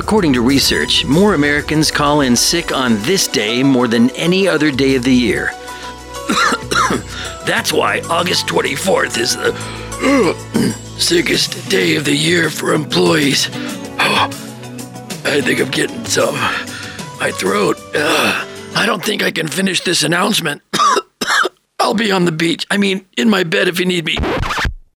According to research, more Americans call in sick on this day more than any other day of the year. That's why August 24th is the sickest day of the year for employees. I think I'm getting some. My throat. Uh, I don't think I can finish this announcement. I'll be on the beach. I mean, in my bed if you need me.